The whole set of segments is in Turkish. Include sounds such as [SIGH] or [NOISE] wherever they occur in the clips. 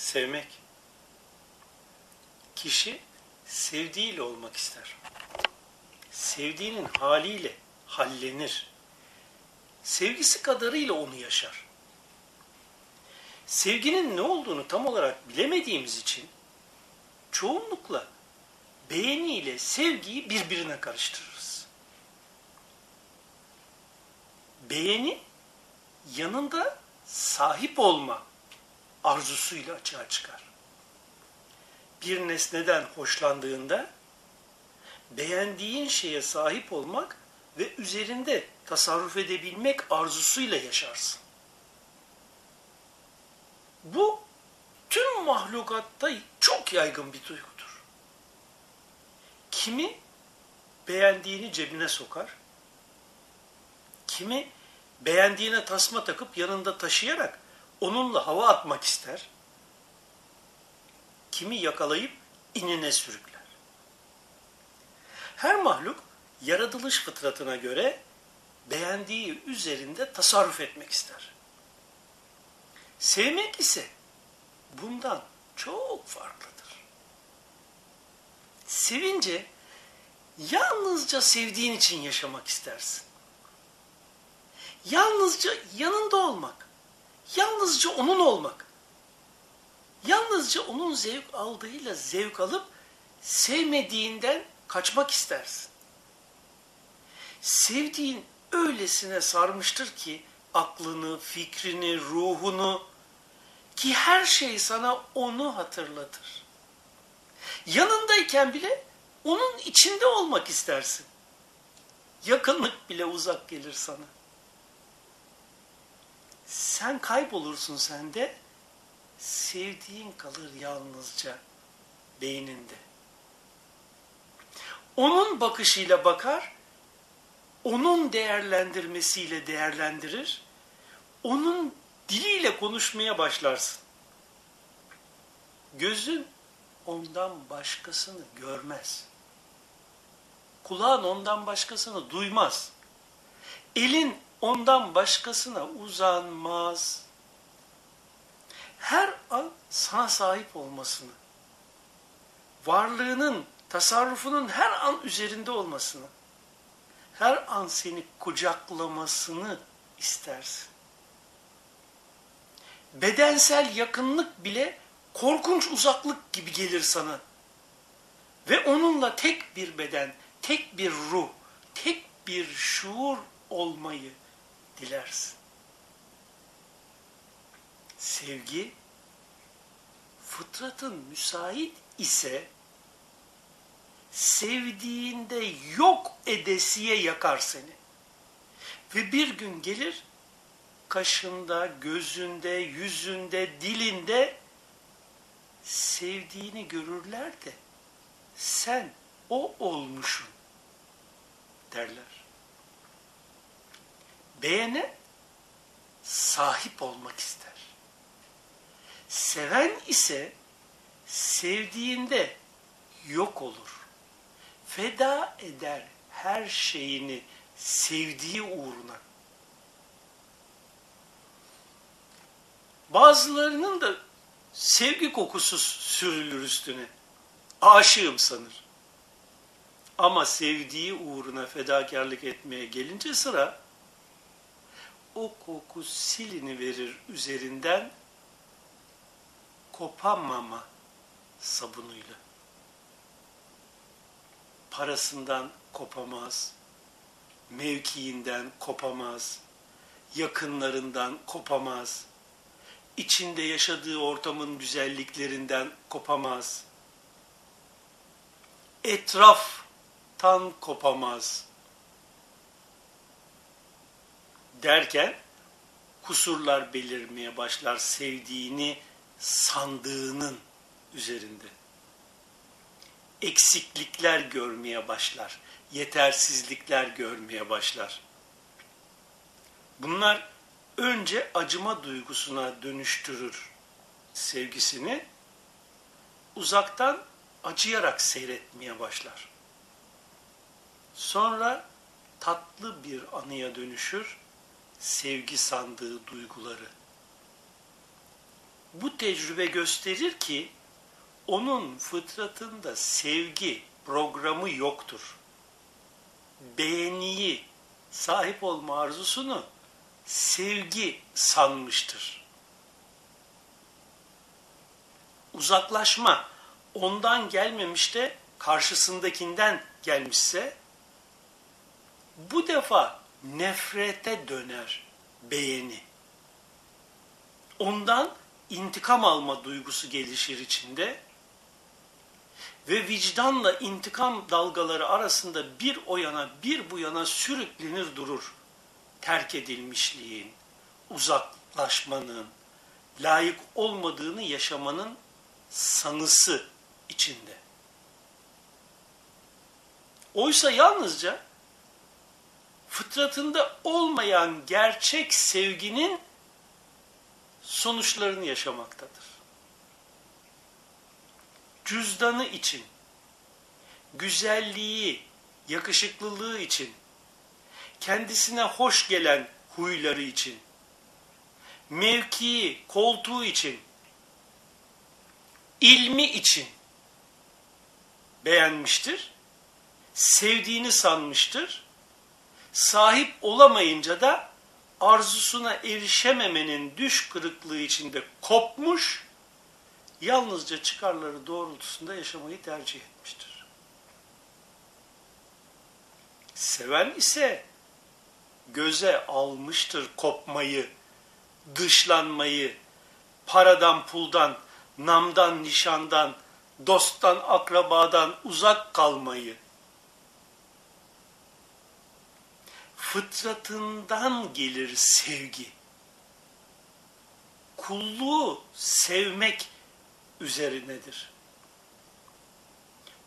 Sevmek. Kişi sevdiğiyle olmak ister. Sevdiğinin haliyle hallenir. Sevgisi kadarıyla onu yaşar. Sevginin ne olduğunu tam olarak bilemediğimiz için çoğunlukla beğeniyle sevgiyi birbirine karıştırırız. Beğeni yanında sahip olma arzusuyla açığa çıkar. Bir nesneden hoşlandığında beğendiğin şeye sahip olmak ve üzerinde tasarruf edebilmek arzusuyla yaşarsın. Bu tüm mahlukatta çok yaygın bir duygudur. Kimi beğendiğini cebine sokar, kimi beğendiğine tasma takıp yanında taşıyarak onunla hava atmak ister, kimi yakalayıp inine sürükler. Her mahluk yaratılış fıtratına göre beğendiği üzerinde tasarruf etmek ister. Sevmek ise bundan çok farklıdır. Sevince yalnızca sevdiğin için yaşamak istersin. Yalnızca yanında olmak, yalnızca onun olmak, yalnızca onun zevk aldığıyla zevk alıp sevmediğinden kaçmak istersin. Sevdiğin öylesine sarmıştır ki aklını, fikrini, ruhunu ki her şey sana onu hatırlatır. Yanındayken bile onun içinde olmak istersin. Yakınlık bile uzak gelir sana. Sen kaybolursun sende, sevdiğin kalır yalnızca beyninde. Onun bakışıyla bakar, onun değerlendirmesiyle değerlendirir, onun diliyle konuşmaya başlarsın. Gözün ondan başkasını görmez. Kulağın ondan başkasını duymaz. Elin ondan başkasına uzanmaz. Her an sana sahip olmasını, varlığının, tasarrufunun her an üzerinde olmasını, her an seni kucaklamasını istersin. Bedensel yakınlık bile korkunç uzaklık gibi gelir sana. Ve onunla tek bir beden, tek bir ruh, tek bir şuur olmayı dilersin. Sevgi, fıtratın müsait ise sevdiğinde yok edesiye yakar seni. Ve bir gün gelir kaşında, gözünde, yüzünde, dilinde sevdiğini görürler de sen o olmuşsun derler. Beğene sahip olmak ister. Seven ise sevdiğinde yok olur. Feda eder her şeyini sevdiği uğruna. Bazılarının da sevgi kokusu sürülür üstüne. Aşığım sanır. Ama sevdiği uğruna fedakarlık etmeye gelince sıra o koku silini verir üzerinden kopamama sabunuyla. Parasından kopamaz, mevkiinden kopamaz, yakınlarından kopamaz, içinde yaşadığı ortamın güzelliklerinden kopamaz, etraftan kopamaz, derken kusurlar belirmeye başlar sevdiğini sandığının üzerinde. Eksiklikler görmeye başlar, yetersizlikler görmeye başlar. Bunlar önce acıma duygusuna dönüştürür sevgisini, uzaktan acıyarak seyretmeye başlar. Sonra tatlı bir anıya dönüşür, sevgi sandığı duyguları. bu tecrübe gösterir ki onun fıtratında sevgi programı yoktur. Beğeniyi, sahip olma arzusunu sevgi sanmıştır. Uzaklaşma ondan gelmemiş de karşısındakinden gelmişse bu defa nefrete döner beğeni. Ondan intikam alma duygusu gelişir içinde ve vicdanla intikam dalgaları arasında bir o yana bir bu yana sürüklenir durur. Terk edilmişliğin, uzaklaşmanın, layık olmadığını yaşamanın sanısı içinde. Oysa yalnızca fıtratında olmayan gerçek sevginin sonuçlarını yaşamaktadır. Cüzdanı için, güzelliği, yakışıklılığı için, kendisine hoş gelen huyları için, mevkii, koltuğu için, ilmi için beğenmiştir, sevdiğini sanmıştır, sahip olamayınca da arzusuna erişememenin düş kırıklığı içinde kopmuş, yalnızca çıkarları doğrultusunda yaşamayı tercih etmiştir. Seven ise göze almıştır kopmayı, dışlanmayı, paradan puldan, namdan nişandan, dosttan akrabadan uzak kalmayı. Fıtratından gelir sevgi. Kulluğu sevmek üzerinedir.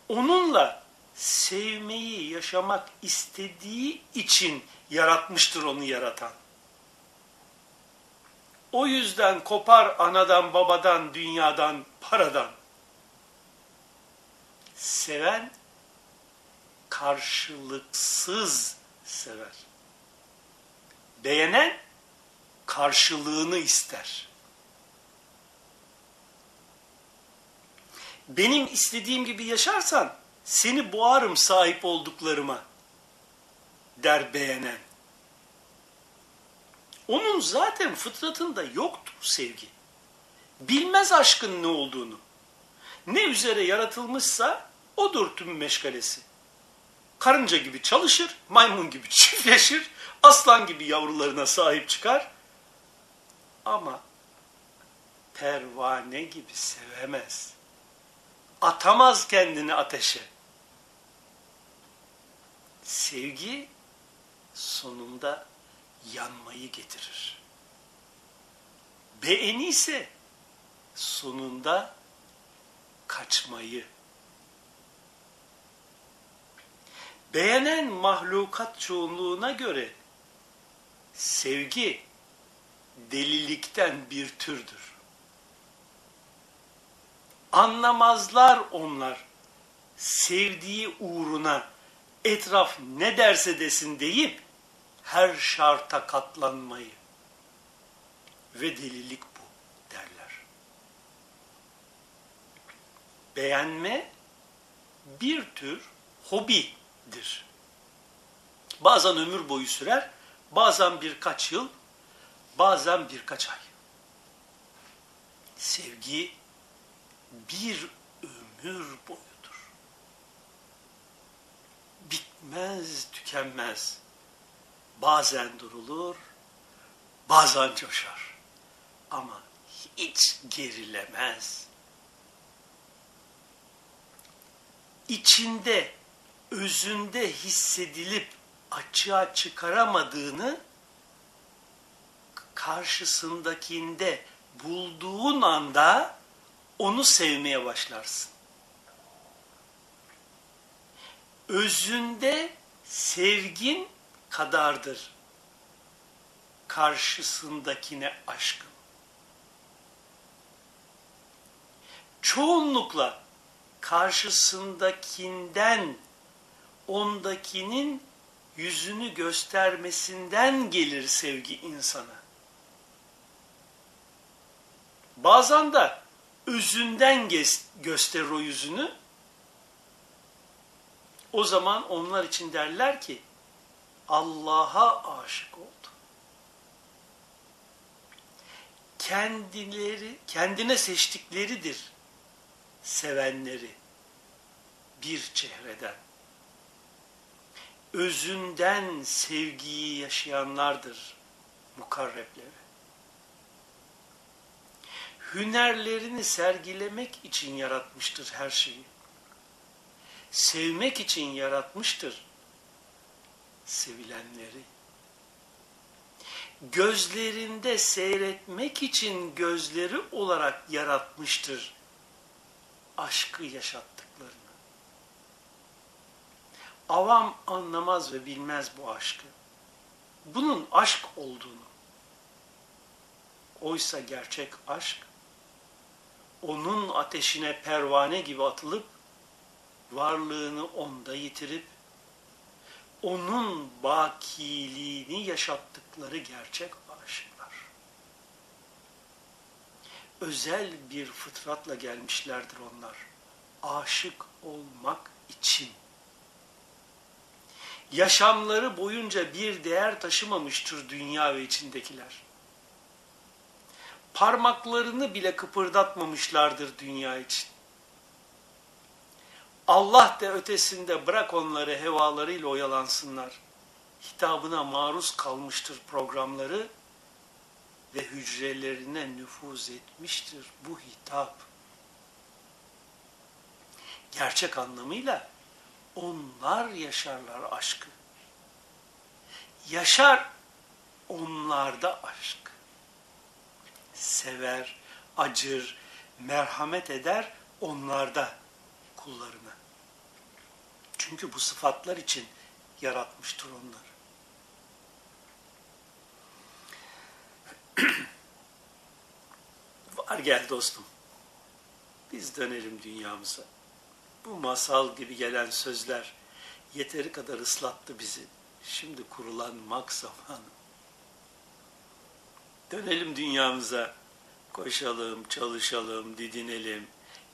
Onunla sevmeyi yaşamak istediği için yaratmıştır onu yaratan. O yüzden kopar anadan, babadan, dünyadan, paradan. Seven karşılıksız sever. Beğenen karşılığını ister. Benim istediğim gibi yaşarsan seni boğarım sahip olduklarıma der beğenen. Onun zaten fıtratında yoktur sevgi. Bilmez aşkın ne olduğunu. Ne üzere yaratılmışsa odur tüm meşgalesi. Karınca gibi çalışır, maymun gibi [LAUGHS] çiftleşir, aslan gibi yavrularına sahip çıkar. Ama pervane gibi sevemez. Atamaz kendini ateşe. Sevgi sonunda yanmayı getirir. Beğeni ise sonunda kaçmayı. Beğenen mahlukat çoğunluğuna göre sevgi delilikten bir türdür. Anlamazlar onlar sevdiği uğruna etraf ne derse desin deyip her şarta katlanmayı ve delilik bu derler. Beğenme bir tür hobidir. Bazen ömür boyu sürer, bazen birkaç yıl, bazen birkaç ay. Sevgi bir ömür boyudur. Bitmez, tükenmez bazen durulur, bazen coşar. Ama hiç gerilemez. İçinde, özünde hissedilip açığa çıkaramadığını karşısındakinde bulduğun anda onu sevmeye başlarsın. Özünde sevgin kadardır karşısındakine aşkın. Çoğunlukla karşısındakinden ondakinin yüzünü göstermesinden gelir sevgi insana. Bazen de özünden gösterir o yüzünü. O zaman onlar için derler ki Allah'a aşık oldu. Kendileri, kendine seçtikleridir sevenleri bir çehreden. Özünden sevgiyi yaşayanlardır mukarrepleri. Hünerlerini sergilemek için yaratmıştır her şeyi. Sevmek için yaratmıştır sevilenleri. Gözlerinde seyretmek için gözleri olarak yaratmıştır aşkı yaşattıklarını. Avam anlamaz ve bilmez bu aşkı. Bunun aşk olduğunu. Oysa gerçek aşk, onun ateşine pervane gibi atılıp, varlığını onda yitirip, onun bakiliğini yaşattıkları gerçek aşıklar. Özel bir fıtratla gelmişlerdir onlar. Aşık olmak için. Yaşamları boyunca bir değer taşımamıştır dünya ve içindekiler. Parmaklarını bile kıpırdatmamışlardır dünya için. Allah de ötesinde bırak onları hevalarıyla oyalansınlar. Hitabına maruz kalmıştır programları ve hücrelerine nüfuz etmiştir bu hitap. Gerçek anlamıyla onlar yaşarlar aşkı. Yaşar onlarda aşk. Sever, acır, merhamet eder onlarda kullarını. Çünkü bu sıfatlar için yaratmıştır onları. [CLEARS THROAT] Var gel dostum. Biz dönelim dünyamıza. Bu masal gibi gelen sözler yeteri kadar ıslattı bizi. Şimdi kurulanmak zamanı. Dönelim dünyamıza. Koşalım, çalışalım, didinelim.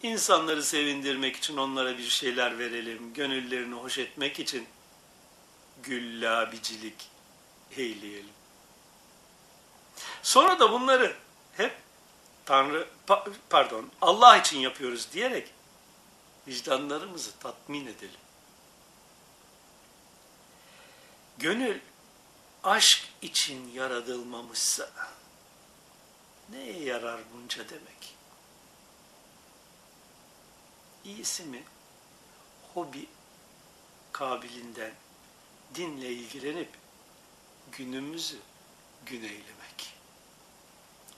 İnsanları sevindirmek için onlara bir şeyler verelim. Gönüllerini hoş etmek için güllabicilik eyleyelim. Sonra da bunları hep Tanrı pardon Allah için yapıyoruz diyerek vicdanlarımızı tatmin edelim. Gönül aşk için yaratılmamışsa neye yarar bunca demek? İyisi mi hobi kabilinden dinle ilgilenip günümüzü gün eylemek.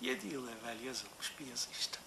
Yedi yıl evvel yazılmış bir yazı işte.